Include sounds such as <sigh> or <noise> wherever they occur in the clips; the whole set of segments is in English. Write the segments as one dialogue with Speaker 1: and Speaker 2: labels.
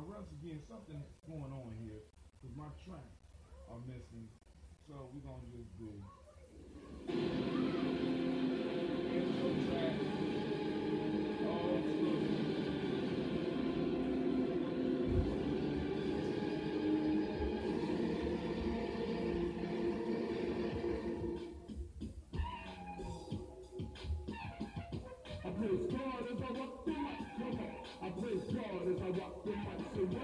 Speaker 1: Now once again, something's going on here. Cause my tracks
Speaker 2: as I rock the mic,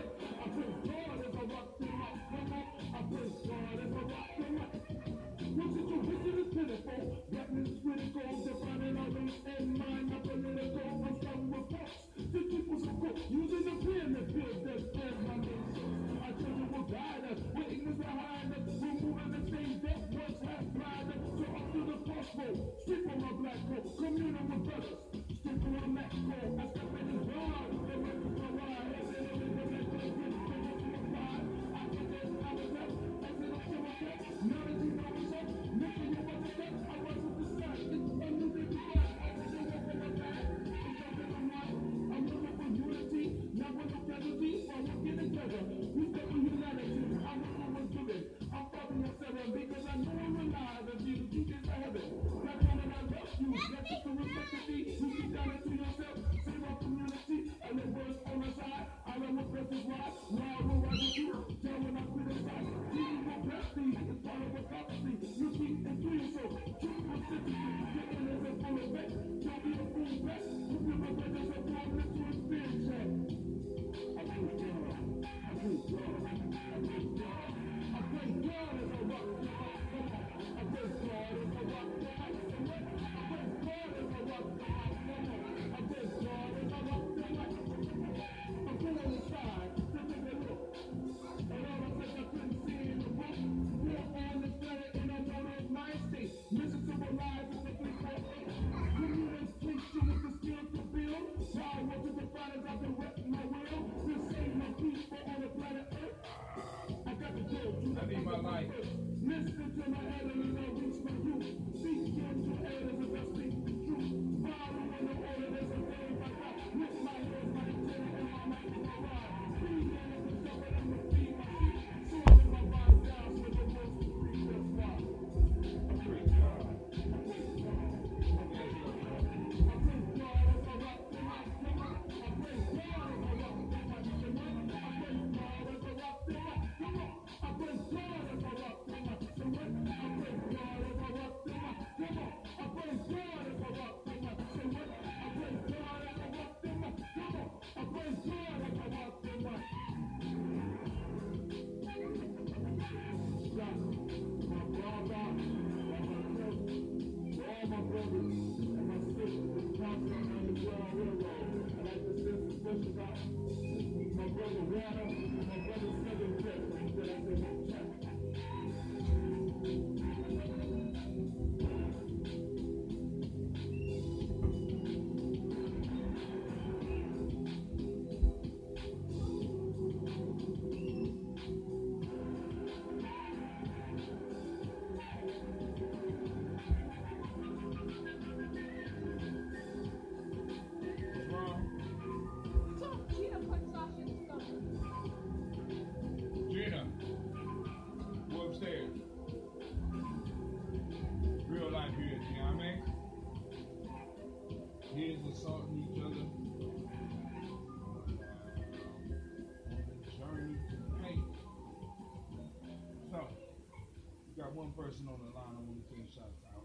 Speaker 2: one
Speaker 1: person on the line. I want to send shots out.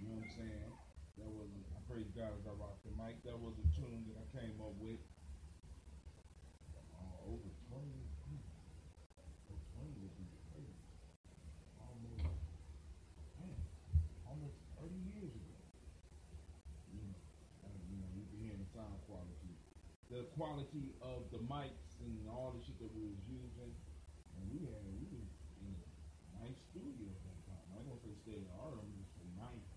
Speaker 1: You know what I'm saying? That was I praise God as I rock the mic. That was a tune that I came up with. Uh, over 20, hmm, over 20 would. Almost, man, almost 30 years ago. You know, and, you know, you can hear the sound quality, the quality of the mics and all the shit that we was using, and we had we was in a nice studio at that time. I don't stay in the art, I'm just nice.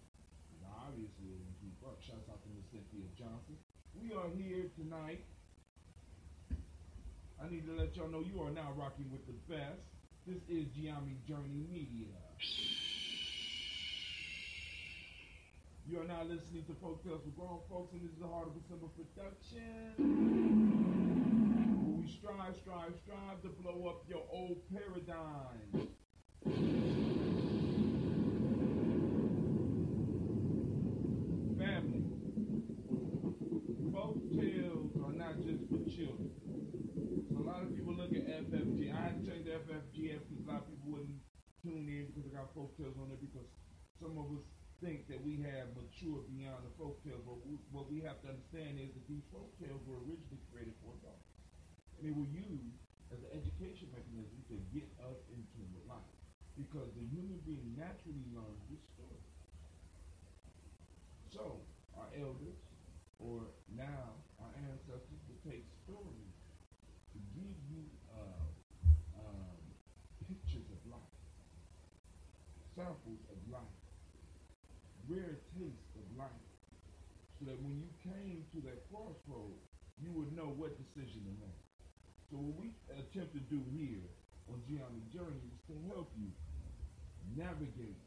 Speaker 1: And obviously, it didn't keep up. Shouts out to Miss Cynthia Johnson. We are here tonight. I need to let y'all know you are now rocking with the best. This is Gye Nyame Journey Media. You are now listening to Folk Tales for Grown Folks, and this is the Heart of December production. We strive, strive, strive to blow up your old paradigm. Family. Folk tales are not just for children. So a lot of people look at FFG. I had to change FFGF because a lot of people wouldn't tune in because I got folk tales on there because some of us think that we have matured beyond the folk tales. But we, what we have to understand is that these folk tales were originally created for adults. And they were used as an education mechanism to get us into the life. Because the human being naturally learns with stories. So, our elders, or now our ancestors, would take stories to give you uh, um, pictures of life, samples of life, rare taste of life, so that when you came to that crossroad, you would know what decision to make. So what we attempt to do here on Gye Nyame Journey is to help you navigate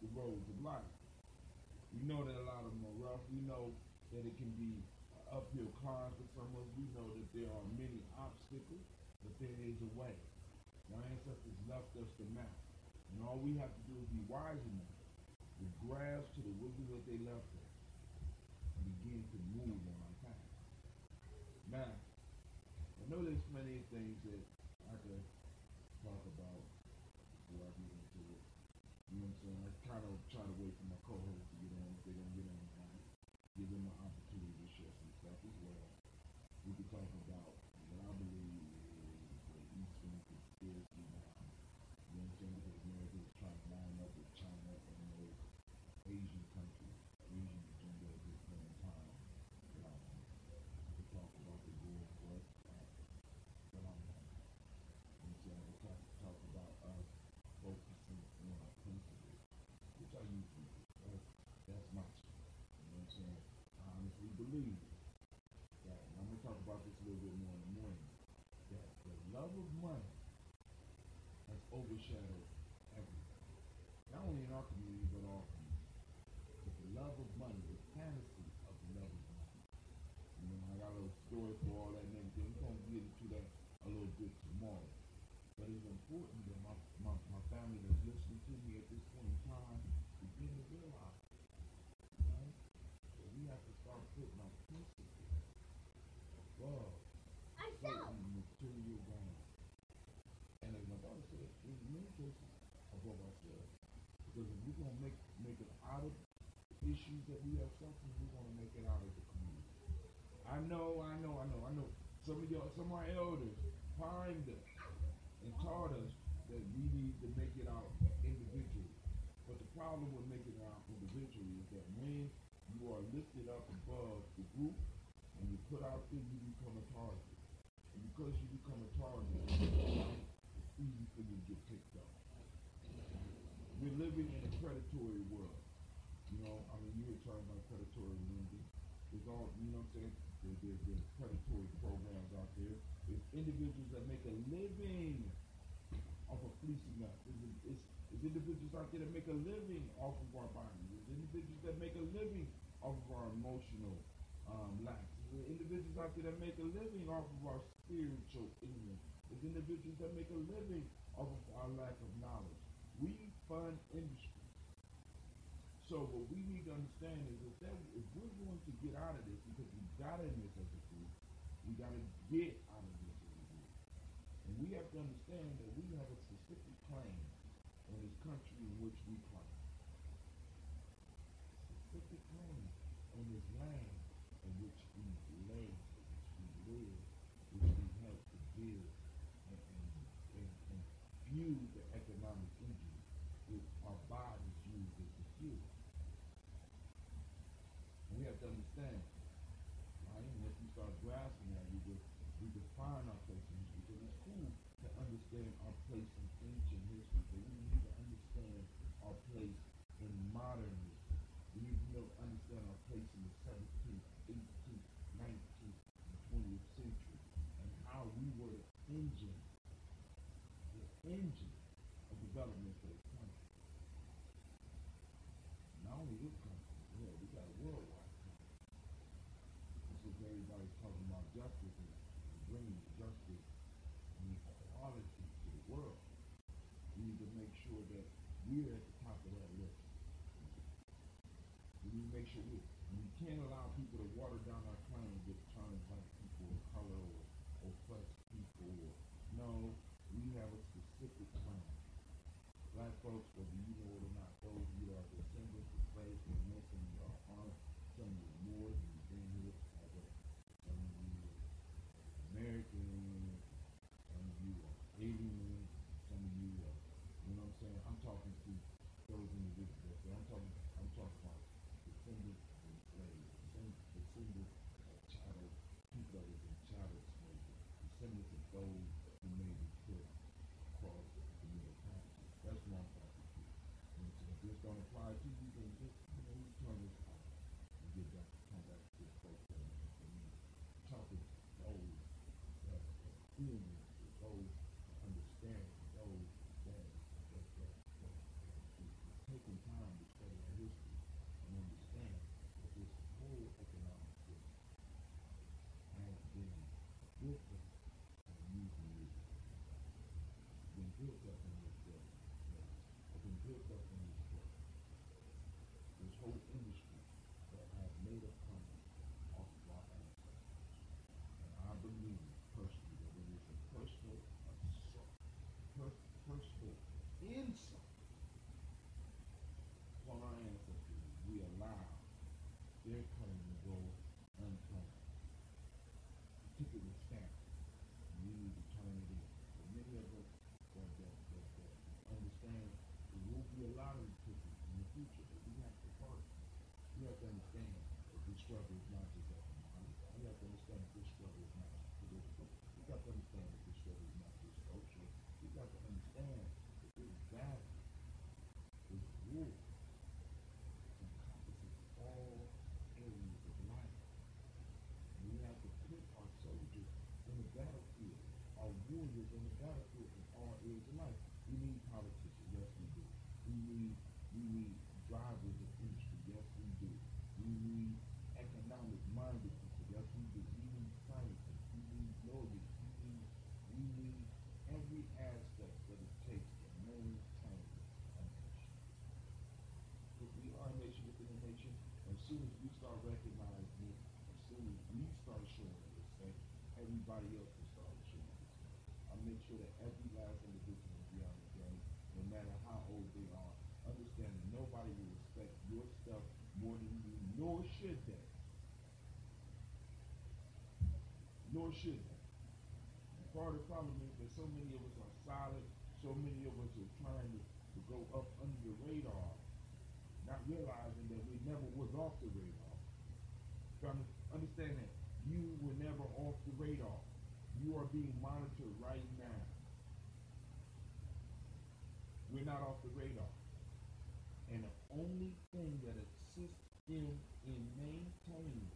Speaker 1: the roads of life. We know that a lot of them are rough. We know that it can be an uphill climb for some of us. We know that there are many obstacles, but there is a way. Our ancestors left us the map. And all we have to do is be wise enough to grasp to the wisdom that they left us and begin to move on our path. Now, I know there's many things that I could talk about before I get into it. You know what I'm saying? I kind of try to wait for my co-host to get on if they're gonna get on tonight. Give them an opportunity to share some stuff as well. We could talk about what I believe is the Eastern conspiracy now. You know what I'm saying? Because America is trying to line up with China and those Asian countries, Asian agenda at this point in time. Um, we could talk about the war of what, uh, phenomenon. And so we talk, talk about us focusing on our principles, which I usually do. That's, that's my strength. You know what I'm saying? I honestly believe that, and I'm gonna talk about this a little bit more in the morning, that the love of money has overshadowed everything. Not only in our community, but all communities. But the love of money, the fantasy of the love of money. You know, I got a little story for all that and everything. We're gonna get into that a little bit tomorrow. But it's important that my, my, my family that's listening to me at this point in time begin to realize, right? That we have to start putting our principles above certain material gain. And as my daughter said, in many cases, above ourselves. Because if we're gonna make make it out of issues that we are suffering, we're gonna make it out of the community. I know, I know, I know, I know. Some of y'all, some of our elders primed us and taught us that we need to make it out individually. But the problem with making it out individually is that when you are lifted up above the group and you put out there, you become a target. And because you become a target, it's easy for you to get picked up. We're living in a predatory world. You know, I mean, you were talking about predatory lending. All, you know what I'm saying? There, there, there's predatory programs out there. There's individuals that make a living off of fleecing us. There's, it's, there's individuals out there that make a living off of our bodies. There's individuals that make a living off of our emotional um, lacks. There's individuals out there that make a living off of our spiritual ignorance. There's individuals that make a living off of our lack of knowledge. We fund industry So what we need to understand is if, that, if we're going to get out of this, because we got in this as a group, we got to get out of this as a group. And we have to understand that we have a specific claim on this country in which we claim. Specific claim on this land in which we lay, which we live, which we help to build and, and, and, and fuel the economic engine with our bodies used as the fuel. And we have to understand, right? And if we start grasping that, we will we will find our place in history. Because it's cool to understand our place in ancient history, but we need to understand our place in modern history. We need to know, understand our place in the 17th, 18th, 19th, and 20th century, and how we were the engine, the engine of development for the country. Not only this country, yeah, we got a worldwide country. This is everybody's talking about justice and bringing justice and equality to the world. We need to make sure that we're at the top of that list. We need to make sure we we can't allow people to water down our claim with terms like people of color or oppressed people or no, we have a specific claim. Black folks, whether you know it or not, those of you are descendants of slaves and missing your aunt, some of you more than you've been here forever. Some of you are American, some of you are alien, some of you are, you know what I'm saying? I'm talking to those individuals. So I'm talking, I'm talking about descendants of slaves, descend- descendants of chattel, people that was in chattel slavery, descendants of those who made the trip across the middle passage. That's what I'm talking to. And so if this don't apply to you, then just, you know, you turn this off and get back, come back to this program. And you talking to those that that feel this, to those that understand, those that, that, that, that, that is is taking time to study our history and understand that this whole economic system has been built up on using you been built up in this way. Have been built up in this way. This whole industry that has made a come off of our ancestors. And I believe personally that it is a personal assault, per- personal insult on our ancestors. if We allow their claim to go unclaimed. Particularly stamp we need to turn it in. For many of us that, that, that, that understand there will be a lot of tickets in the future, but we have to work. We have to understand that this struggle is not just economic. We have to understand that this struggle is not just political. We got to understand that this struggle is not just social. We got to understand that this battle, this war, encompasses all areas of life. And we have to put our soldiers in the battlefield, our warriors in the battlefield in all areas of life. We need politicians, yes we do. We need we need drivers of industry, yes we do. We need economic minded people, yes we do. We need scientists, we need lawyers, we need we need every aspect that it takes to maintain a nation. If we are a nation within a nation, as soon as we start recognizing it, as soon as we start showing respect, everybody else will start showing respect. I make sure that every last individual will be on the game, no matter how old they are, understand that nobody will respect your stuff more than you, nor should they. Nor should they. Part of the problem is that so many of us are silent, so many of us are trying to, to go up under the radar, not realizing that we never was off the radar. To understand that you were never off the radar. You are being monitored right now. We're not off the radar. And the only thing that assists them in maintaining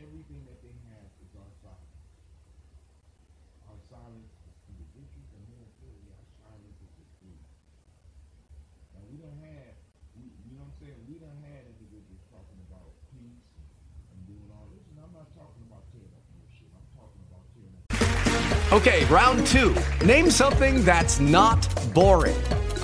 Speaker 1: everything that they have is our silence. Our silence is individuals and more importantly, our silence is group. Now we don't have, we, you know what I'm saying? We don't have individuals talking about peace and doing all this. And I'm not talking about tearing up your shit. I'm talking about tearing up.
Speaker 3: Okay, round two. Name something that's not boring.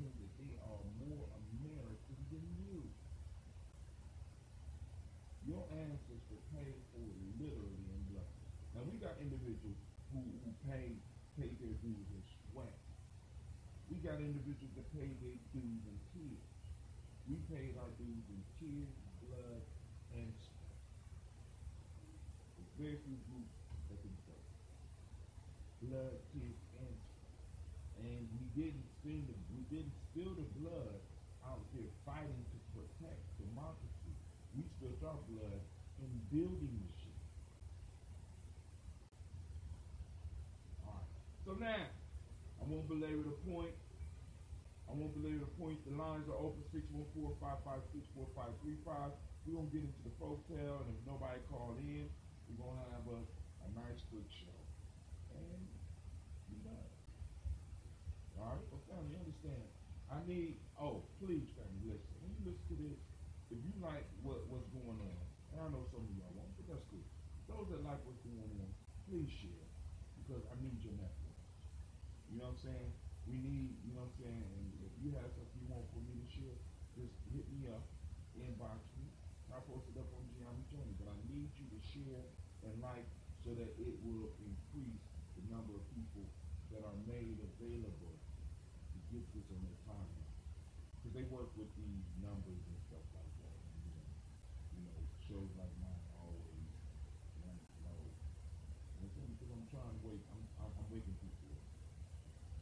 Speaker 1: that they are more American than you. Your ancestors paid for it literally in blood. Now we got individuals who, who pay pay their dues in sweat. We got individuals that pay their dues in tears. We paid our dues in tears, blood, and sweat. Very few groups that can say blood, tears, and sweat. And we didn't spend the, we didn't spill the blood out there fighting to protect democracy. We our blood in building the shit. Alright. So now, I won't belabor the point. I won't belabor the point. The lines are open 614-556-4535. We're gonna get into the folktale, and if nobody called in, we're gonna have a, a nice good show. And be done. Alright, well family, understand. I need oh please family listen. When you listen to this, if you like what, what's going on, and I know some of y'all won't, but that's cool. Those that like what's going on, please share. Because I need your network. You know what I'm saying? We need, you know what I'm saying? And if you have something you want for me to share, just hit me up, inbox me. I post it up on Gye Nyame Journey, but I need you to share and like so that it will increase the number of people that are made available to get this on their timeline. Because they work with these numbers and stuff like that. And, you, know, you know, shows like mine always run slow. And it's only because I'm trying to wake, I'm, I'm, I'm waking people up.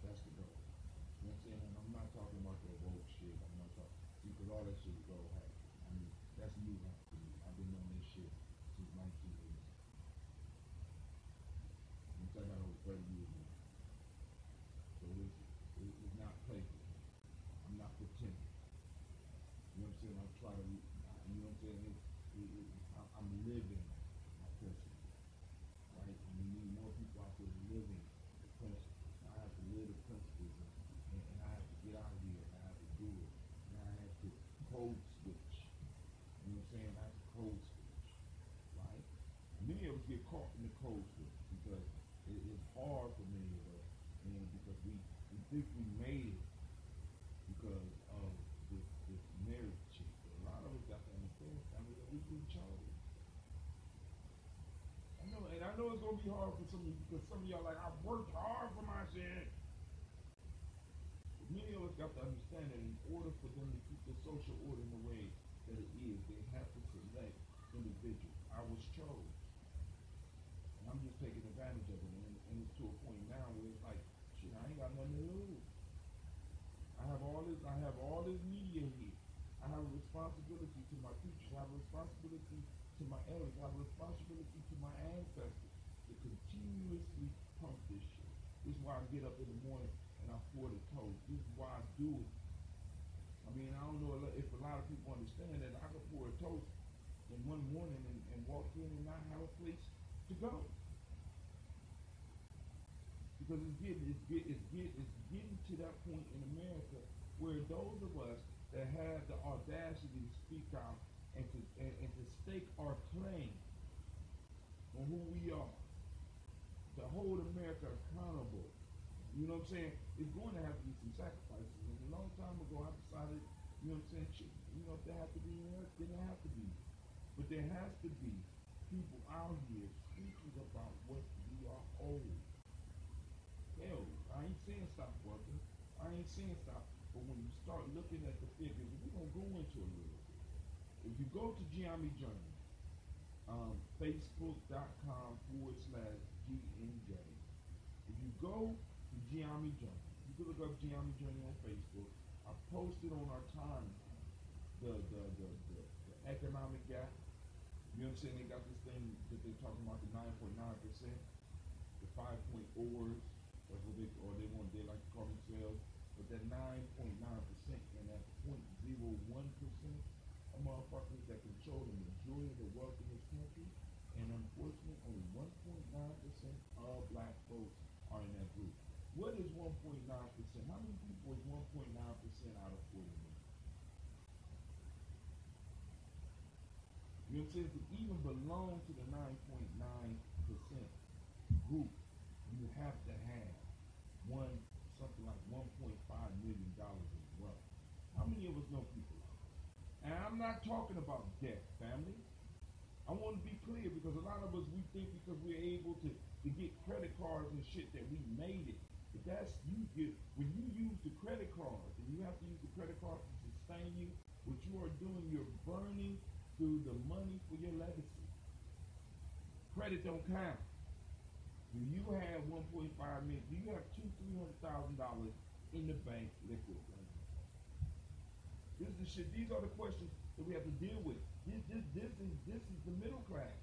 Speaker 1: That's the goal. You know what I'm saying? And I'm not talking about that woke shit. I'm not talking, because all that shit is old hat. I mean, that's new hat to me. I've been on this shit since 1980. I'm talking about over 30 years now. So it's, it- it's not playful. I'm not pretending. You know what I'm saying? I'm to, you know what I'm saying? It, it, I'm, living my principle. Right? And we need more people out there living the principle. I have to live the principles and, and, and I have to get out of here and I have to do it. And I have to code switch. You know what I'm saying? I have to code switch. Right? Many of us get caught in the code switch because it, it's hard for many of us and because we, we think we made it because of this, this marriage shit. But a lot of us got to understand, family, that we've been chosen. I know, and I know it's gonna be hard for some of you because some of y'all like, I've worked hard for my shit. Many of us got to understand that in order for them to keep the social order in the way that it is, they have to select individuals. I was chosen. And I'm just taking advantage of it. And, and it's to a point now where it's like, shit, I ain't got nothing to lose. I have all this. I have all this media here. I have a responsibility to my teachers. I have a responsibility to my elders. I have a responsibility to my ancestors to pump this shit. This is why I get up in the morning and I pour the toast. This is why I do it. I mean, I don't know if a lot of people understand that I can pour a toast in one morning and, and walk in and not have a place to go. Because it's getting it's get, it's get, it's getting to that point in America where those of us that have the audacity to speak out and to and, and to stake our claim on who we are, hold America accountable. You know what I'm saying? It's going to have to be some sacrifices. And a long time ago, I decided, you know what I'm saying? You know, if there have to be, then there have to be. But there has to be people out here speaking about what we are owed. Hell, I ain't saying stop working. I ain't saying stop. But when you start looking at the figures, we're going to go into a little bit. If you go to Gye Nyame Journey, um, facebook.com forward slash GNJ. Go to Gye Nyame Journey, you can look up Gye Nyame Journey on Facebook. I posted on our time the, the, the, the, the economic gap you know what I'm saying? They got this thing that they're talking about the 9.9 percent, the 5 point. That's what they or they want. They like to call themselves. But that 9.9 percent and that 0.01 percent of motherfuckers that control the majority of the wealth in this country. And unfortunately, only 1.9 percent of black folks are in that group. What is 1.9 percent? How many people is 1.9 percent out of 40 million? You know what I'm saying? To even belong to the 9.9% group, you have to have one something like 1.5 million dollars in wealth. How many of us know people like that? And I'm not talking about debt, family. I want to be clear because a lot of us we think because we're able to, to get credit cards and shit that we made it. But that's you get when you use the credit cards and you have to use the credit card to sustain you, what you are doing, you're burning through the money for your legacy. Credit don't count. Do you have 1.5 million? Do you have two, three hundred thousand dollars in the bank liquid? This is the shit. These are the questions that we have to deal with. This, this, this is this is the middle class.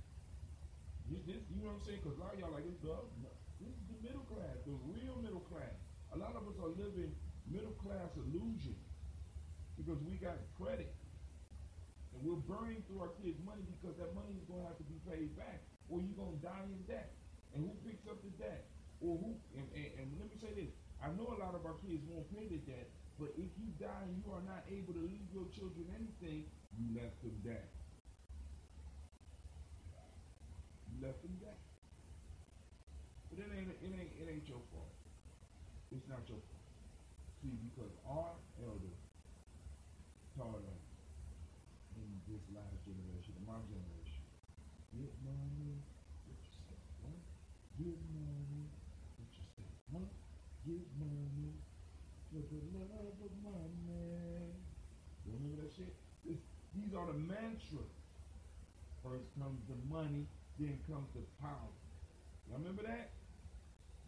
Speaker 1: This, this, you know what I'm saying? Because a lot of y'all like this, no, this is the middle class, the real middle class. A lot of us are living middle class illusion because we got credit. And we're burning through our kids' money because that money is going to have to be paid back, or you're going to die in debt. And who picks up the debt? Or who? And, and, and let me say this: I know a lot of our kids won't pay the debt, but if you die and you are not able to leave your children anything, you left them debt. You left them debt. But it ain't it ain't it ain't your fault. It's not your fault. See, because our elders taught us in this last generation, my generation. Get money, what you say, what? Get money, what you say, what? Get money, for the love of money. You remember that shit? This, mantras. First comes the money, then comes the power. Y'all remember that?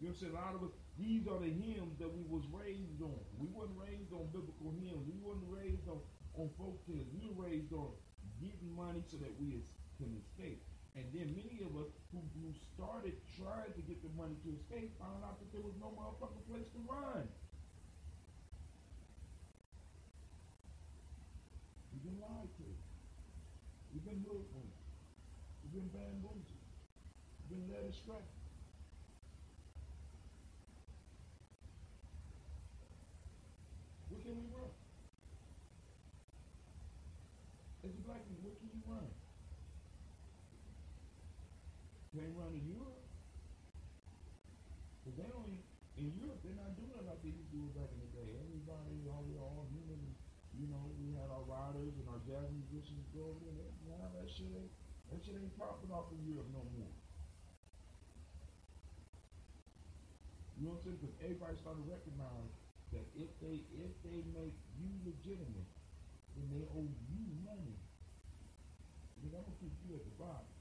Speaker 1: You know saying? A lot of us, these are the hymns that we was raised on. We wasn't raised on biblical hymns. We wasn't raised on on folk tales. We were raised on getting money so that we can escape. And then many of us who, who started trying to get the money to escape found out that there was no motherfucking place to run. Lied to. You've been hoodwinked. You've been bamboozled. You've been led astray. Where can we run? As a black man, where can you run? Can't run in Europe. Because they don't, in Europe, they're not doing it like they used to do it back in the day. Everybody, all, we all human, you know, we had our musicians go. Now that shit ain't, that shit ain't popping off in Europe no more. You know what I'm saying? Because everybody started to recognize that if they if they make you legitimate, then they owe you money. Because I'm gonna keep you at the bottom.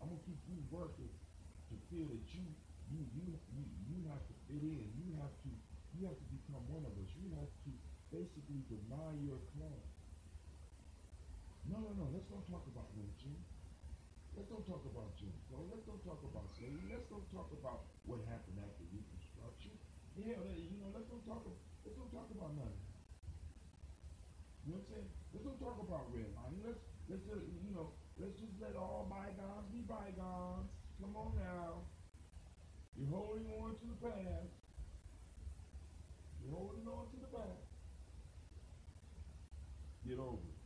Speaker 1: I'm gonna keep you working to feel that you you you you, you have to fit in. You have to you have to become one of us. You have to basically deny your class. No, no. Let's don't talk about lynching. Let's don't talk about Jim Crow. Let's don't talk about slavery. Let's don't talk about what happened after Reconstruction. Yeah, you know, let's don't talk. Let's don't talk about none. You know what I'm saying? Let's don't talk about redlining. Let's let's uh, you know Let's just let all bygones be bygones. Come on now. You're holding on to the past. You're holding on to the past. Get over it.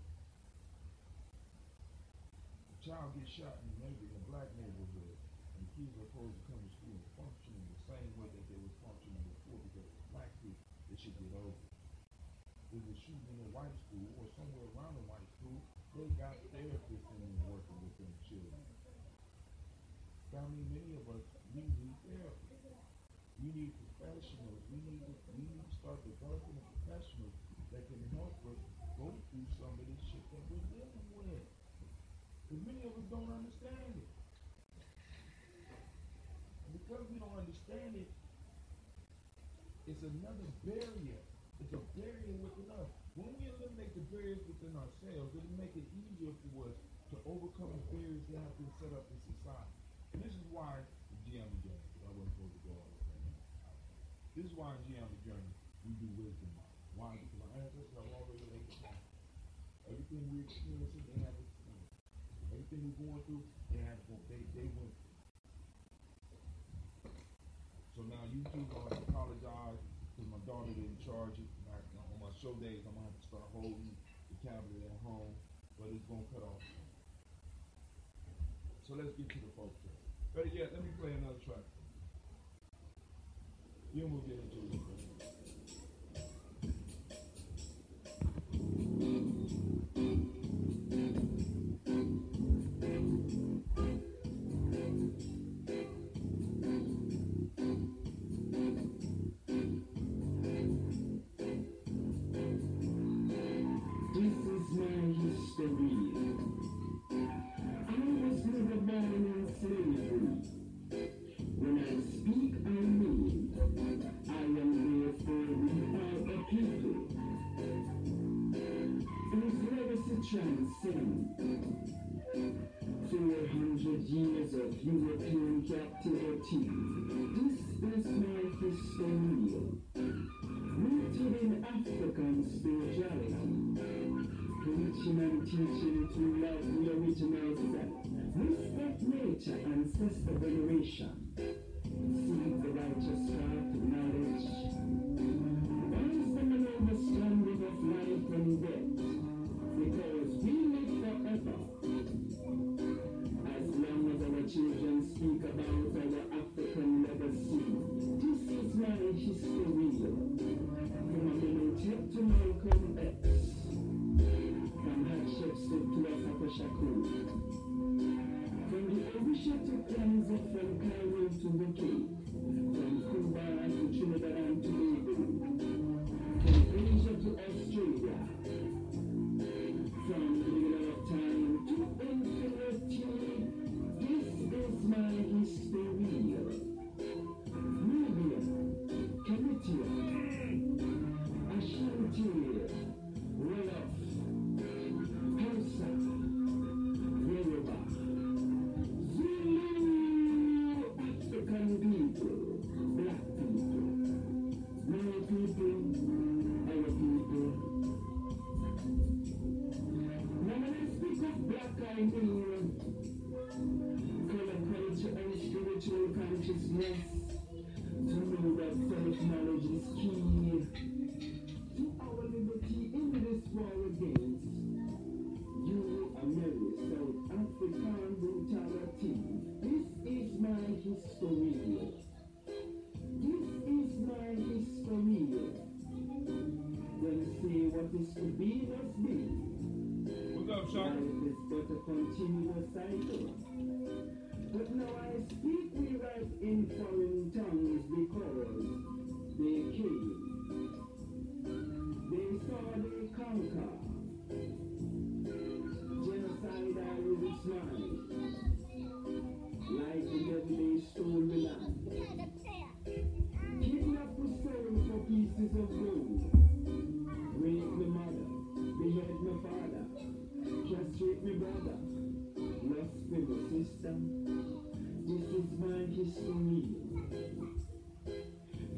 Speaker 1: A child gets shot in maybe in a black neighborhood, and kids are supposed to come to school and function in the same way that they were functioning before because it's black kids, they should get over it. If it's shooting in a white school or somewhere around a white school, they got therapists in there working with them children. I mean, many of us, we need therapy. We need professionals. We need to, we need to start developing professionals that can help us go through some of this shit that we're dealing with. Because many of us don't understand it. And because we don't understand it, it's another barrier. It's a barrier within us. When we eliminate the barriers within ourselves, it'll make it easier for us to overcome the barriers that have been set up in society. And this is why the GM journey, I wasn't supposed to go all this right. This is why GM journey we do wisdom. Why? Because our ancestors have already laid the path. Everything we're experiencing, they have experienced. Everything we're going through, they have they they went through. So now you two my daughter didn't charge it. Like, on my show days, I'm gonna have to start holding the tablet at home, but it's gonna cut off. So let's get to the folk track. Better yet, let me play another track. Then we'll get into it.
Speaker 4: History. I was in slavery. When I speak, I mean. I am a people. Whose legacy transcends 400 years of European captivity. This is my history. And teaching to love the original self, respect nature, ancestor veneration, seek the righteous path of knowledge, wisdom and understanding of life and death, because we live forever. As long as our children speak about our African legacy, this is my history.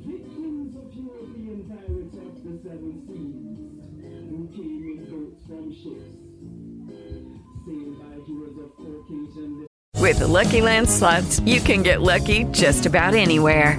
Speaker 4: Victims of European pirates of the seven seas, who came in boats from ships, sailed by heroes of
Speaker 5: With the Lucky Land slots, you can get lucky just about anywhere.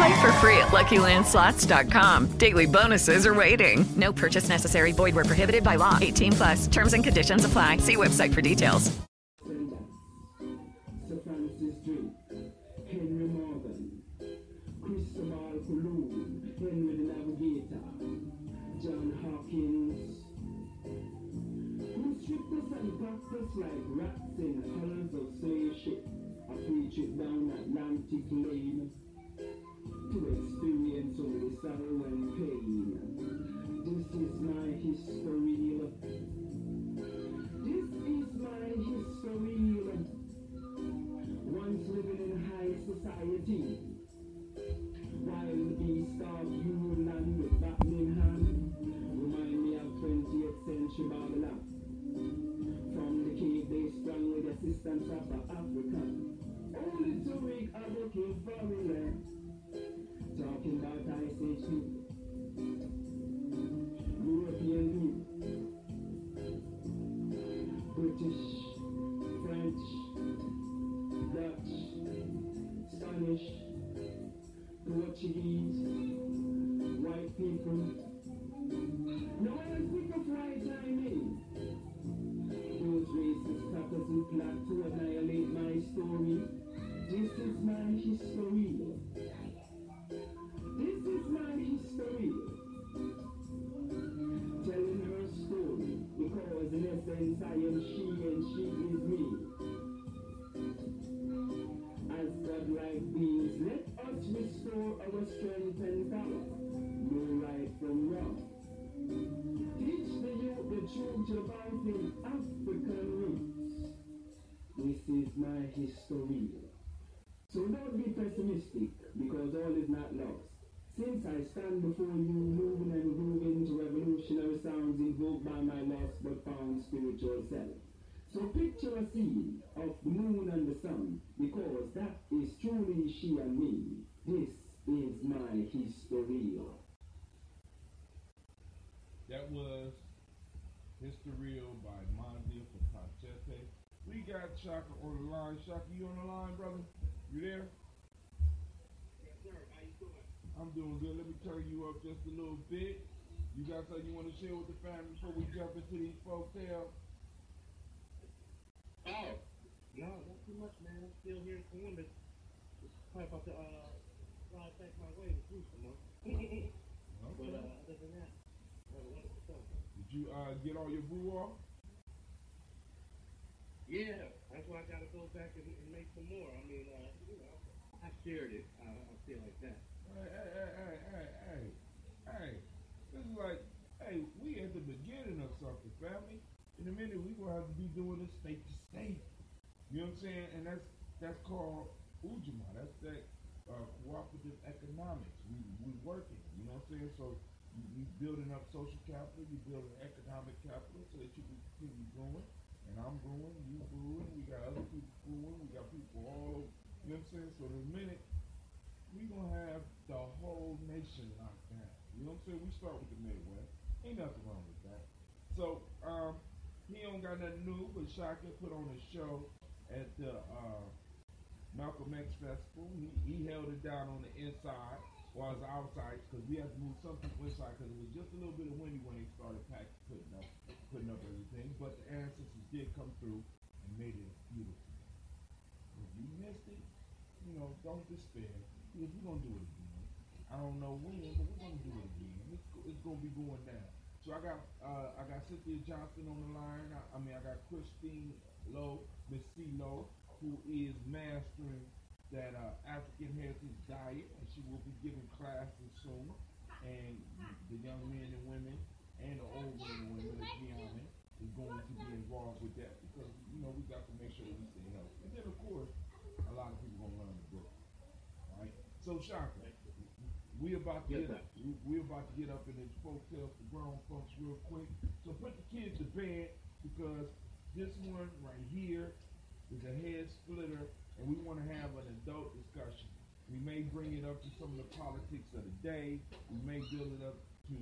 Speaker 5: Play for free at LuckyLandSlots.com. Daily bonuses are waiting. No purchase necessary. Void where prohibited by law. 18 plus. Terms and conditions apply. See website for details.
Speaker 4: Henry Morgan, Cristobal Colon, Henry the Navigator, John Hawkins. Who stripped us and packed us like rats in colors of slave ship. I preach it down Atlantic Lane to experience only sorrow and pain. This is my history. This is my history. Once living in high society. Wild beast of on the line. Shaka, you
Speaker 1: on the line, brother? You there? Yes, sir. How you doing? I'm doing good. Let me turn you up just a little bit. You got something you want to share with the family before we jump into these folk tales?
Speaker 6: Oh, no, not too much, man. I'm still here in Columbus. Just probably about to uh, ride back my way to Houston, though. <laughs> But uh, other than that, a wonderful summer.
Speaker 1: Did you uh, get all your boo off?
Speaker 6: Yeah, that's why I got to go back and, and make some more. I mean, uh, you know, I shared it. Uh, I feel like that.
Speaker 1: Hey, hey, hey, hey, hey, hey. This is like, hey, we at the beginning of something, family. In a minute, we gonna have to be doing this state to state. You know what I'm saying? And that's that's called Ujima. That's that uh, cooperative economics. We we working. You know what I'm saying? So you, you building up social capital. You building economic capital so that you can continue growing. And I'm growing. You growing. We got other people growing. We got people all. over. You know what I'm saying? So a minute, we gonna have the whole nation locked down. You know what I'm saying? We start with the Midwest. Ain't nothing wrong with that. So um, he don't got nothing new, but Shaka put on a show at the uh, Malcolm X Festival. He, he held it down on the inside while it's outside because we had to move some people inside because it was just a little bit of windy when they started packing, putting up, putting up everything. But the ancestors did come through and made it beautiful. If you missed it, you know, don't despair. Because we're gonna do it again. I don't know when, but we're gonna do it again. It's, it's gonna be going down. So I got uh, I got Cynthia Johnson on the line. I, I mean I got Christine Lowe, Miss C Lowe, who is mastering that uh, African heritage diet, and she will be giving classes soon. And the young men and women and the old men and women, let's is going to be involved with that because you know we got to make sure that we stay healthy. And then of course, a lot of people gonna learn the book, right? So Shaka, we about to
Speaker 6: Yes,
Speaker 1: get up, we, we about to get up in this folk tales for grown folks real quick. So put the kids to bed because this one right here is a head splitter, and we want to have an adult discussion. We may bring it up to some of the politics of the day. We may build it up to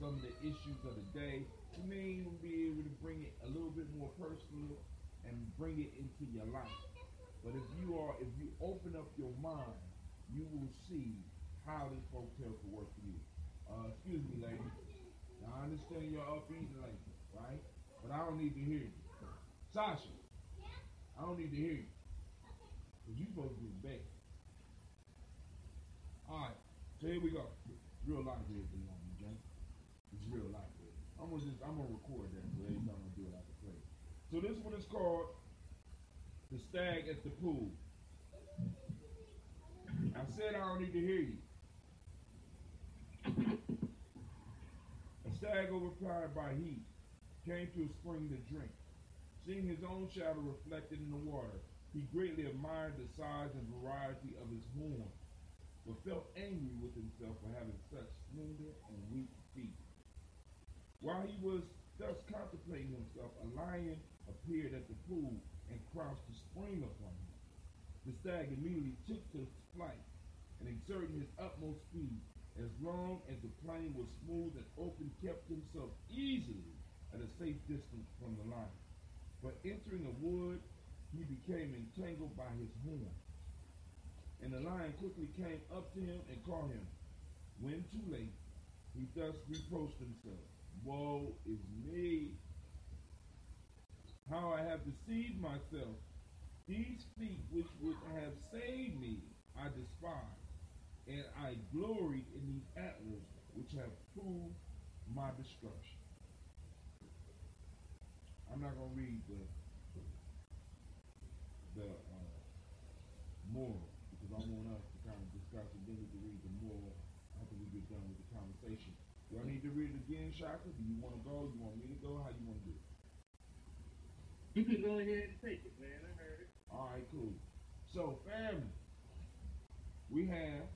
Speaker 1: some of the issues of the day. We may even be able to bring it a little bit more personal and bring it into your life. But if you are, if you open up your mind, you will see how this hotel can work for you. Uh, excuse me, lady. Now, I understand you're up eating late, right? But I don't need to hear you. Sasha, I don't need to hear you. Because you supposed to be bed. Alright, so here we go. Real life here, you know, Jane. It's real life. I'm gonna just, I'm gonna record that, so every time I do it, play. So this one is called The Stag at the Pool. I said I don't need to hear you. A stag overpowered by heat came to a spring to drink. Seeing his own shadow reflected in the water, he greatly admired the size and variety of his horn, but felt angry with himself for having such slender and weak. While he was thus contemplating himself, a lion appeared at the pool and crouched to spring upon him. The stag immediately took to flight and exerting his utmost speed, as long as the plain was smooth and open, kept himself easily at a safe distance from the lion. But entering a wood, he became entangled by his horn. And the lion quickly came up to him and caught him. When too late, he thus reproached himself. Woe is me! How I have deceived myself. These feet which would have saved me, I despise, and I gloried in these antlers which have proved my destruction. I'm not gonna read the the uh, moral because I want us to kind of discuss and then we can read the moral after we get done with the conversation. Do I need to read it again, Shaka? Do you want to go? You want me to go? How you want to do it?
Speaker 6: You can go ahead and take it, man. I heard it.
Speaker 1: All right, cool. So, family, we have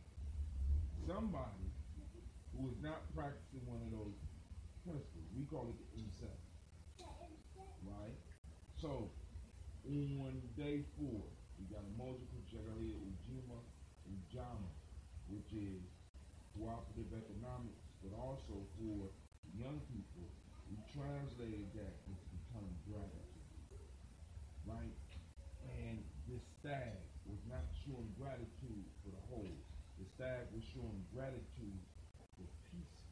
Speaker 1: somebody who is not practicing one of those principles. We call it the incest. Right? So, on day four, we got a multiple check out here, Ujima Ujamaa, which is cooperative economics, but also for young people, we translated that into term gratitude. Right? And this stag was not showing gratitude for the whole. The stag was showing gratitude for pieces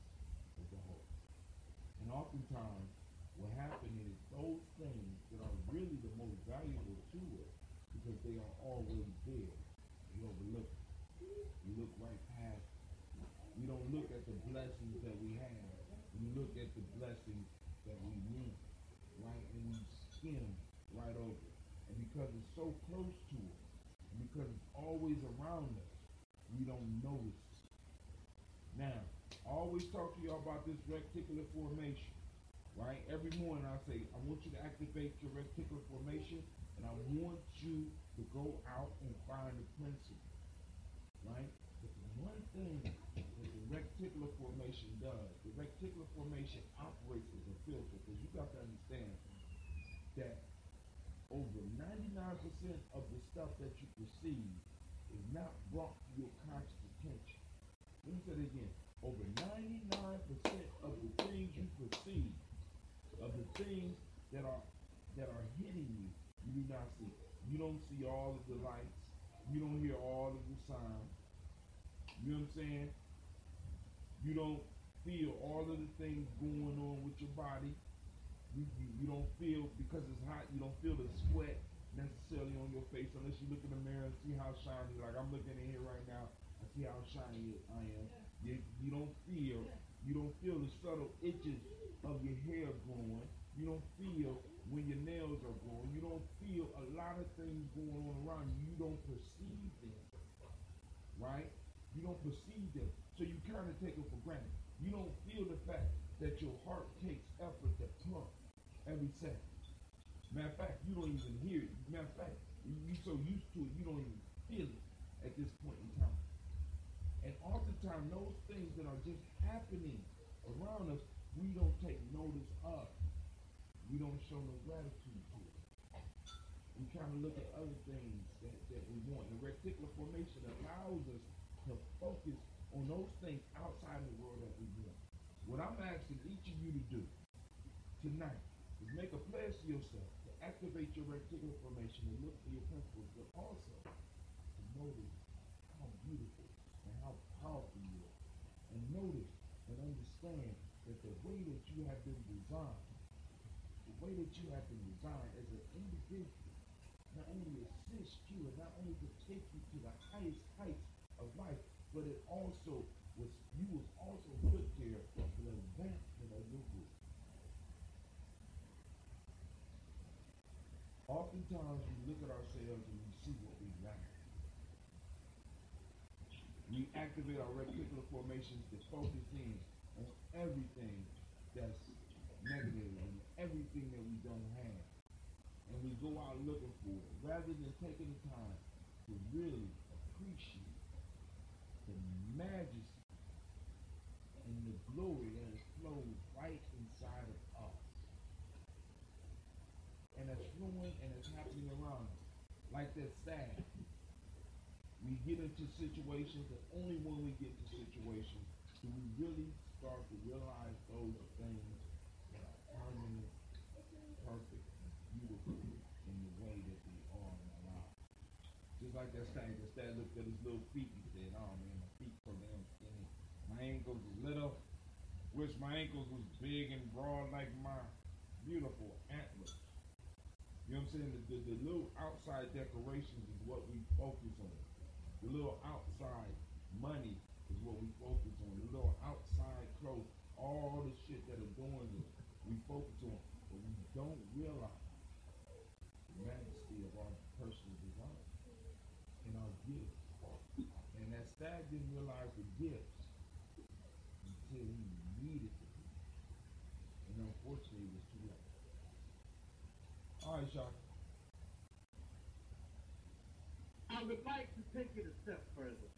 Speaker 1: of the whole. And oftentimes, what happened is those things that are really the most valuable to us, because they are always there, we overlook it. We look right past it. We don't look at the blessings that we have. We look at the blessings that we need, right? And we skim right over it. And because it's so close to us, and because it's always around us, we don't notice it. Now, I always talk to y'all about this reticular formation, right? Every morning I say, I want you to activate your reticular formation, and I want you to go out and find the principle, right? But the one thing that the reticular formation does, the reticular formation operates as a filter, because you got to understand that over 99% of the stuff that you perceive is not brought to your conscious attention. Let me say that again. Over 99% of the things you perceive, of the things that are that are hitting you, you do not see. You don't see all of the lights. You don't hear all of the sounds. You know what I'm saying? You don't feel all of the things going on with your body. You, you, you don't feel because it's hot. You don't feel the sweat necessarily on your face unless you look in the mirror and see how shiny. Like I'm looking in here right now. I see how shiny I am. You, you don't feel you don't feel the subtle itches of your hair growing. You don't feel when your nails are growing. You don't feel a lot of things going on around you. You don't perceive them, right? You don't perceive them, so you kind of take it for granted. You don't feel the fact that your heart takes effort to pump every second. Matter of fact, you don't even hear it. Matter of fact, you're so used to it, you don't even feel it at this point in time. And oftentimes, those things that are just happening around us, we don't take notice of. We don't show no gratitude to it. We kind of look at other things that, that we want. The reticular formation allows us to focus on those things outside the world that we want. What I'm asking each of you to do tonight is make a pledge to yourself activate your reticular formation and look for your principles, but also to notice how beautiful and how powerful you are. And notice and understand that the way that you have been designed, the way that you have been designed as an individual, not only assists you and not only to take you to the highest heights of life, but it also was you was also put there for the advancement of your group. Oftentimes we look at ourselves and we see what we lack. We activate our reticular formations to focus in on everything that's negative and everything that we don't have. And we go out looking for it rather than taking the time to really appreciate the majesty and the glory that is flows right inside of us. And it's flowing and it's happening around us. Like that sad. We get into situations and only when we get to situations do we really start to realize those things that are permanent, perfect, and beautiful in the way that they are in our lives. Just like that stag, that stag looked at his little feet and said, oh man, my feet so damn skinny. My ankles is little. Wish my ankles was big and broad like my beautiful. Know what I'm saying? The, the, the little outside decorations is what we focus on. The little outside money is what we focus on. The little outside clothes, all the shit that are doing this, we focus on. But we don't realize the majesty of our personal design and our gifts. And that stag didn't realize the gifts until he needed to be. And unfortunately, it was too late. All right, Shaka.
Speaker 6: I would like to take it a step further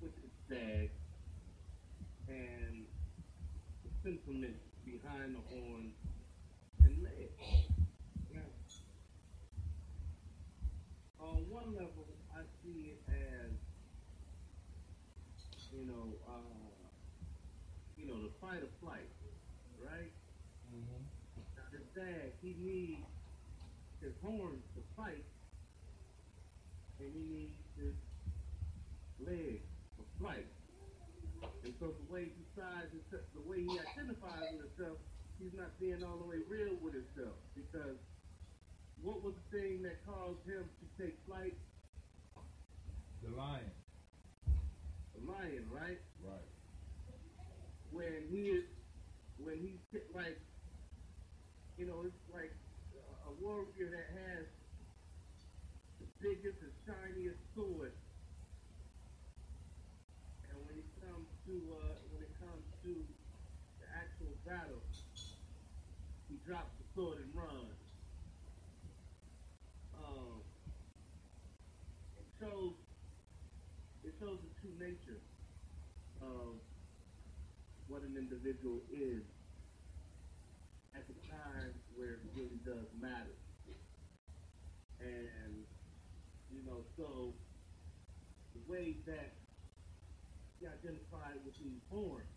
Speaker 6: with the stag and the sentiment behind the horn and legs. Now, on one level, I see it as, you know, uh, you know, the fight or flight, right? Now, the stag, he needs his horns to fight, and he needs his legs for flight. And so the way he decides, the way he identifies with himself, he's not being all the way real with himself. Because what was the thing that caused him to take flight?
Speaker 1: The lion.
Speaker 6: The lion, right?
Speaker 1: Right.
Speaker 6: When he is, when he's like, you know, it's like a warrior that has the biggest and shiniest sword. And when it comes to uh, when it comes to the actual battle, he drops the sword and runs. Um, it shows it shows the true nature of what an individual is at the time where it really does matter. And, you know, so the way that he identified with these horns,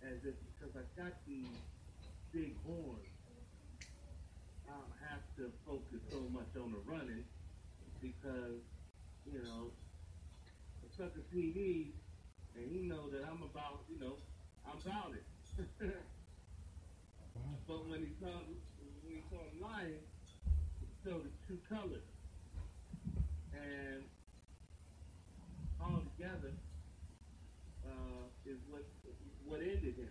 Speaker 6: as if because I got these big horns, I don't have to focus so much on the running because, you know, the sucker TV, and he know that I'm about, you know, I'm about it. <laughs> but when he saw when he saw lion, he saw the true colors. And all together uh, is what ended him.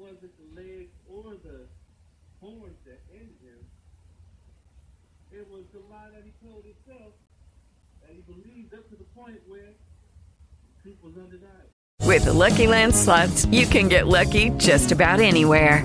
Speaker 6: wasn't the legs or the horns that ended him. It was the lie that he told himself that he believed up to the point where the truth was undeniable.
Speaker 5: With the Lucky Land slots, you can get lucky just about anywhere.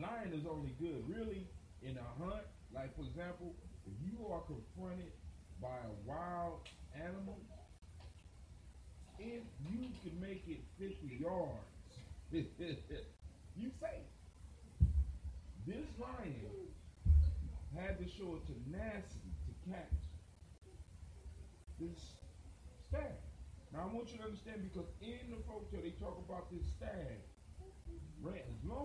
Speaker 1: Lion is only good, really, in a hunt. Like, for example, if you are confronted by a wild animal, if you can make it 50 yards, <laughs> you safe. This lion had to show a tenacity to catch this stag. Now I want you to understand because in the folktale they talk about this stag.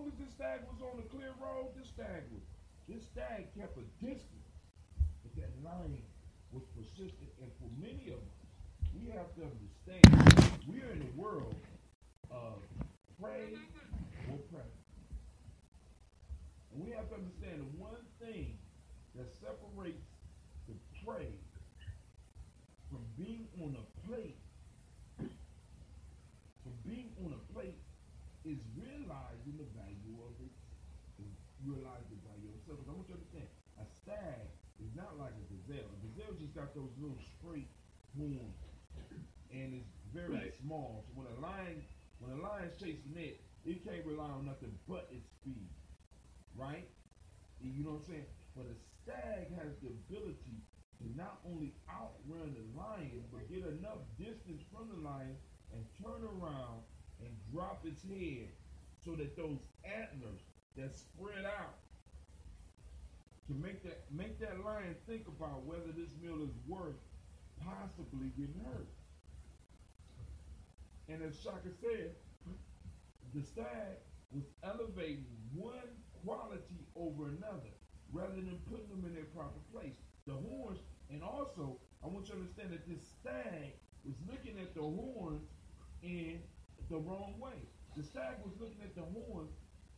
Speaker 1: Long as this stag was on the clear road, this stag was this stag kept a distance. But that lion was persistent and for many of us, we have to understand we're in a world of prey or predator. And we have to understand the one thing that separates the prey from being on a plate, from being on a plate, is realizing the value of it, is realize the value of itself. 'Cause I want you to understand, a stag is not like a gazelle. A gazelle just got those little straight horns, and it's very
Speaker 6: Right.
Speaker 1: small. So when a lion, when a lion's chasing it, it can't rely on nothing but its speed, right? You know what I'm saying? But a stag has the ability to not only outrun the lion, but get enough distance from the lion and turn around and drop its head so that those antlers that spread out to make that make that lion think about whether this meal is worth possibly getting hurt. And as Shaka said, the stag was elevating one quality over another rather than putting them in their proper place. The horns, and also, I want you to understand that this stag was looking at the horns in the wrong way. The stag was looking at the horns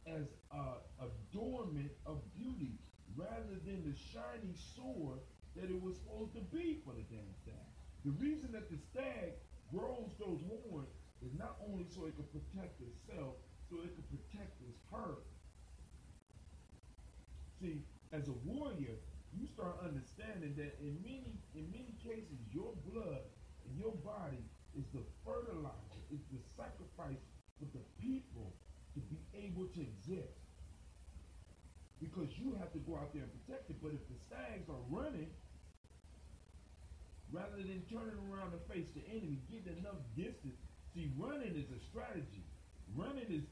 Speaker 1: as a adornment of beauty rather than the shiny sword that it was supposed to be for the damn stag. The reason that the stag grows those horns is not only so it can protect itself, so it can protect its herd. See, as a warrior, you start understanding that in many in many cases your blood and your body is the fertilizer, is the sacrifice for the people to be able to exist. Because you have to go out there and protect it. But if the stags are running, rather than turning around to face the enemy, getting enough distance. See, running is a strategy. Running is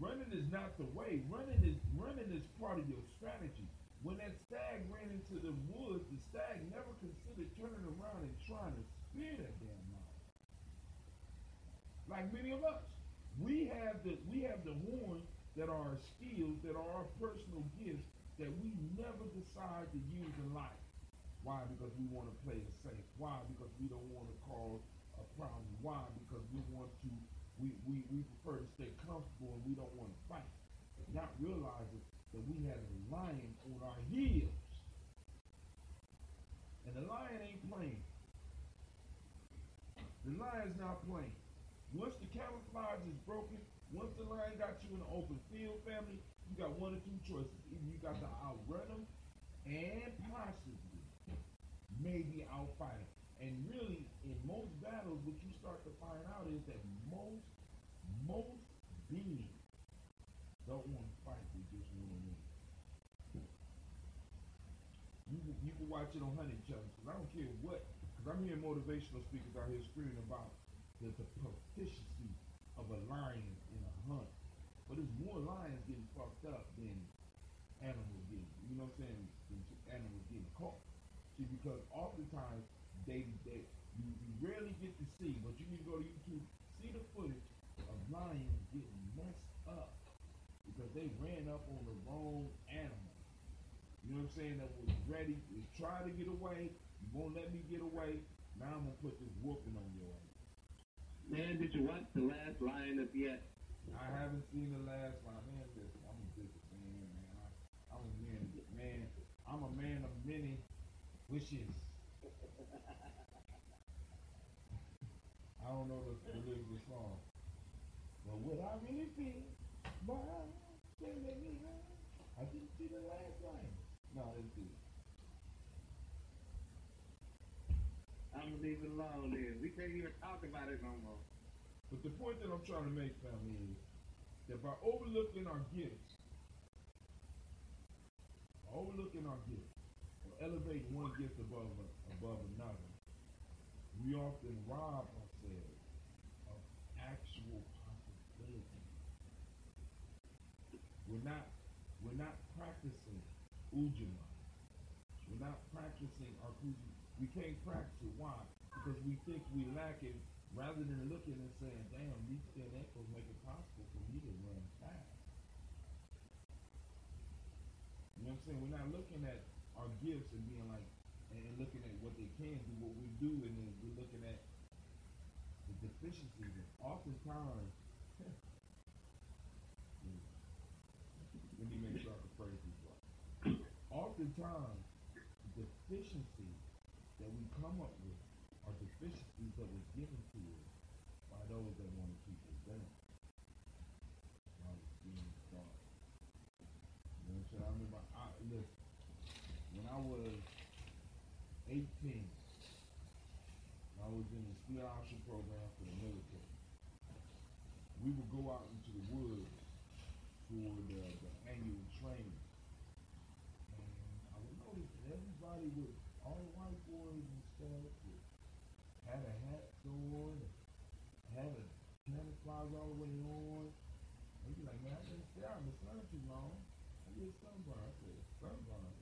Speaker 1: running is not the way. Running is running is part of your strategy. When that stag ran into the woods, the stag never considered turning around and trying to spear that damn lion. Like many of us, we have the we have the horns that are skills, that are our personal gifts that we never decide to use in life. Why? Because we want to play it safe. Why? Because we don't want to cause a problem. Why? Because we want to, we, we, we prefer to stay comfortable and we don't want to fight. Not realizing that we had a lion on our heels. And the lion ain't playing. The lion's not playing. Once the camouflage is broken, once the lion got you in the open field, family, you got one or two choices. Either you got to outrun them and possibly maybe outfight them. And really, in most battles, what you start to find out is that most, most beings don't want to fight. They just want to win. You can, you can watch it on Hunting Challenge because I don't care what. Because I'm hearing motivational speakers out here screaming about the, the proficiency of a lion hunt. But there's more lions getting fucked up than animals getting. You know what I'm saying? Than animals getting caught. See, because oftentimes they they you, you rarely get to see, but you need to go to YouTube, see the footage of lions getting messed up because they ran up on the wrong animal. You know what I'm saying? That was ready, was trying to get away. You won't let me get away. Now I'm gonna put this whooping on your ass.
Speaker 6: Man, did you watch the last lion up yet?
Speaker 1: I haven't seen the last one. Man, listen, I'm a big fan, man. I, I'm a man, man. I'm a man of many wishes. I don't know the, the lyrics of the song. But what I really feel, boy, can't make me high. I didn't see the last line. No, I didn't see it.
Speaker 6: I'm it alone then. We can't even talk about it no more.
Speaker 1: But the point that I'm trying to make, family, is that by overlooking our gifts, overlooking our gifts, or elevating one gift above above another, we often rob ourselves of actual possibility. We're not we're not practicing ujima. We're not practicing our puja. We can't practice it. Why? Because we think we lack it rather than looking and saying, damn, these 10 echoes make it to run fast. You know what I'm saying? We're not looking at our gifts and being like, and looking at what they can do. What we do, and then we're looking at the deficiencies. And oftentimes, <laughs> let me make sure I can phrase this right. Oftentimes, the deficiencies that we come up with are deficiencies that were given to us by those that want to keep us down. By being starved. You know what I'm saying? I remember, I, listen, when I was 18, I was in the option program for the military. We would go out into the woods for the, the annual training. And I would notice that everybody would, all the white boys and stuff, would, had a hat on, had a camouflage all the way on. They'd be like, man, I didn't stay out in too long. I get sunburn. I said, sunburn?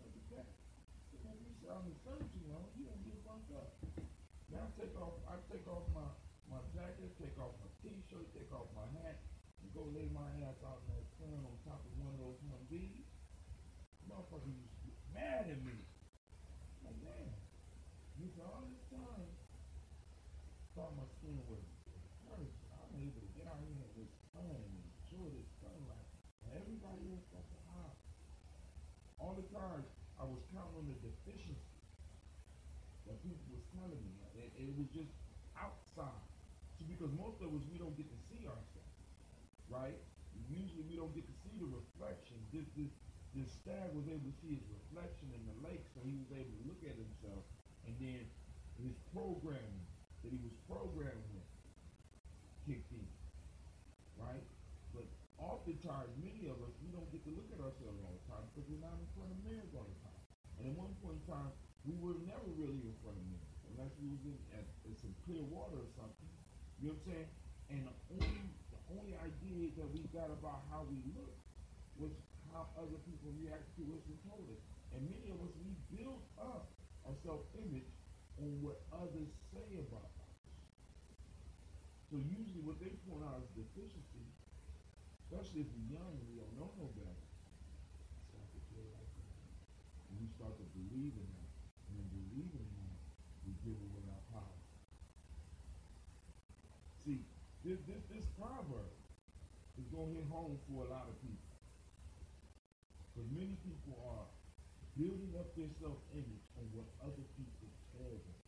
Speaker 1: Look at that. Man, you sit out in the sun too long, you don't get burnt up. Now I take off, I take off my, my jacket, take off my t-shirt, take off my hat, and go lay my ass out in that sun on top of one of those Humvees. Motherfucker used to get mad at me. Like, man, you said all this time, thought my skin was. I'm able to get out here in this sun and enjoy this sunlight. And everybody else got the hot. All the time, I was counting on the deficiency that people was telling me. It, it was just because most of us, we don't get to see ourselves, right? Usually we don't get to see the reflection. This, this, this stag was able to see his reflection in the lake, so he was able to look at himself. And then his programming that he was programmed with kicked in, right? But oftentimes, many of us, we don't get to look at ourselves all the time because we're not in front of mirrors all the time. And at one point in time, we were never really in front of mirrors unless we was in at, at some clear water or something. You know what I'm saying? And the only the only idea that we got about how we look was how other people react to us and told us. And many of us we build up our self-image on what others say about us. So usually what they point out as deficiency, especially if we're young and we don't know no better, start to feel like. And we start to believe in that. And in believing in that, we give away our power. See, this, this, this proverb is going to hit home for a lot of people. Because many people are building up their self-image on what other people tell them,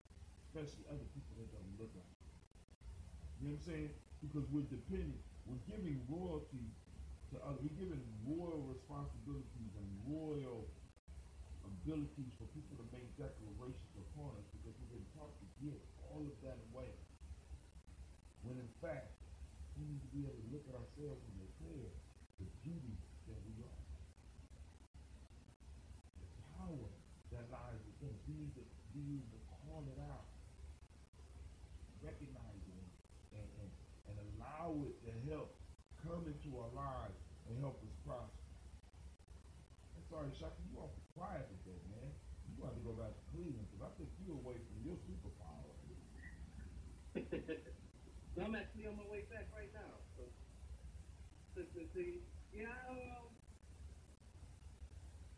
Speaker 1: especially other people that don't look like them. You know what I'm saying? Because we're depending, we're giving royalty to others. We're giving royal responsibilities and royal abilities for people to make declarations upon us because we've been taught to give all of that away. When in fact, we need to be able to look at ourselves and declare the beauty that we are. The power that lies need to be call it out, recognize it, and, and, and allow it to help come into our lives and help us prosper. I'm sorry, Shaka, you awful quiet with that, man. You got to go back to Cleveland because I think you're away from your superpower.
Speaker 6: I'm actually on my way back right now. So, so, see, yeah, um,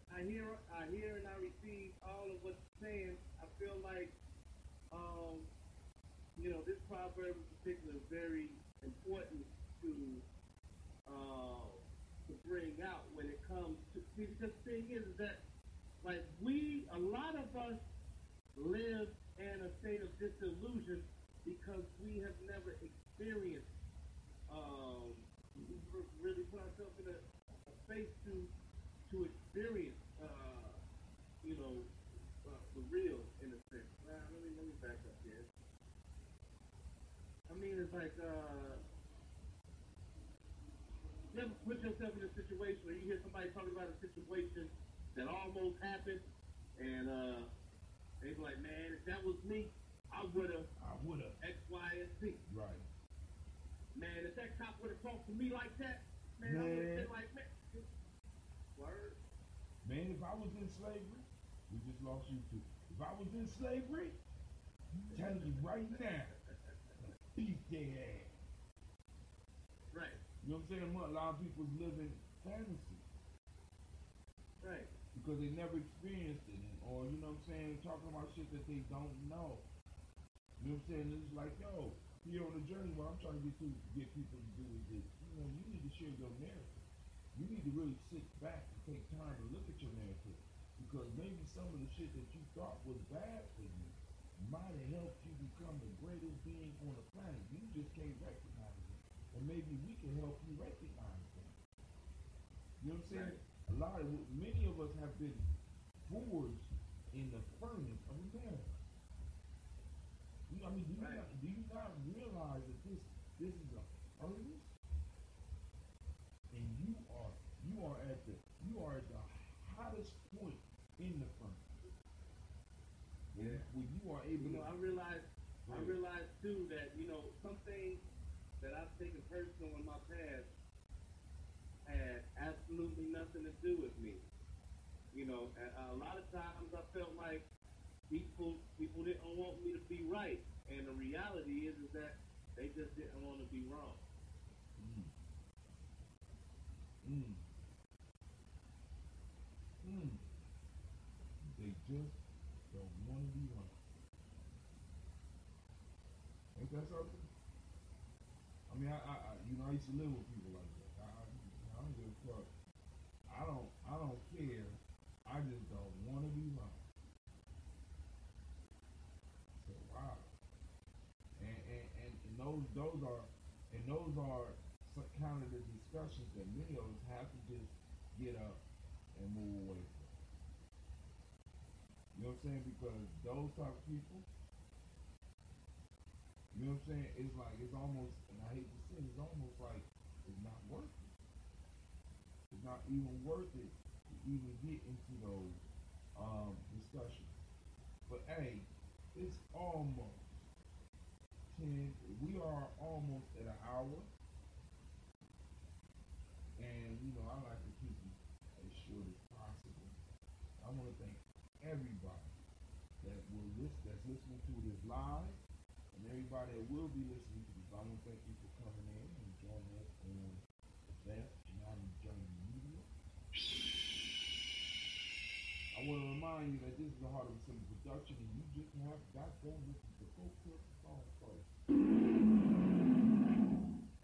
Speaker 6: I hear, I hear, and I receive all of what you're saying. I feel like, um, you know, this proverb in particular is very important to uh, to bring out when it comes to. See, the thing is that, like, we, a lot of us live in a state of disillusion because we have never experienced, um, really put ourselves in a, a space to to experience, uh, you know, uh, the real in a sense. Well, let me let me back up here. I mean, it's like uh, you ever put yourself in a situation where you hear somebody talking about a situation that almost happened, and uh, they be like, "Man, if that was me, I would have,
Speaker 1: I would have
Speaker 6: X, Y, and Z."
Speaker 1: Right.
Speaker 6: Man, if that cop would have talked to me like that, man, I would have
Speaker 1: Man.
Speaker 6: been like, "Man, word."
Speaker 1: Man, if I was in slavery, we just lost you too. If I was in slavery, I'm telling you right now, beat their ass.
Speaker 6: Right.
Speaker 1: You know what I'm saying? A lot of people live in fantasy
Speaker 6: Right.
Speaker 1: because they never experienced it, or you know what I'm saying, talking about shit that they don't know. You know what I'm saying? It's like, yo, here on the journey, what I'm trying to get to get people to do is this. You know, you need to share your narrative. You need to really sit back and take time to look at your narrative. Because maybe some of the shit that you thought was bad for you might have helped you become the greatest being on the planet. You just can't recognize it. And maybe we can help you recognize that. You know what I'm saying? A lot of many of us have been forged in the furnace of America. You know, I mean, do you, not, do you not realize that this this is a furnace? And you are you are at the you are at the hottest point in the furnace.
Speaker 6: Yeah.
Speaker 1: when you are able
Speaker 6: You know, I realize, I
Speaker 1: Right.
Speaker 6: realize too that you know something that I've taken personal in my past had absolutely nothing to do with me. You know, a, a lot of times I felt like people people didn't want me to be right, and the reality is is that they just didn't want to be wrong.
Speaker 1: Mm. Mm. They just don't want to be wrong. Ain't that something? I mean, I, I, I, you know, I used to live with people like that. I, I, I don't give a fuck. I don't, I don't care. I just don't want to be wrong. So wow. And, and, and, and those, are, and those are kind of the discussions that many of us have to just get up and move away from. You know what I'm saying? Because those type of people, you know what I'm saying? It's like it's almost, and I hate to say, it, it's almost like it's not worth it. It's not even worth it to even get into those um, discussions. But hey, it's almost ten. We are almost at an hour, and you know I like to keep it as short as possible. I want to thank everybody that will listen, that's listening to this live, and everybody that will be listening to this. I want to thank you for coming in and joining us on the Gye Nyame Journey Media. I want to remind you that this is the Heart of a production, and you just have got them listen to Go Cook the Song first.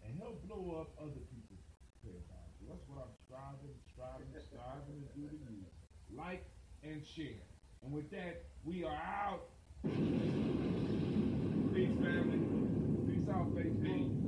Speaker 1: And help blow up other people's paradigms. So that's what I'm striving, striving, striving to do to you. Like and share. And with that, we are out. Peace, family. Peace out, Facebook.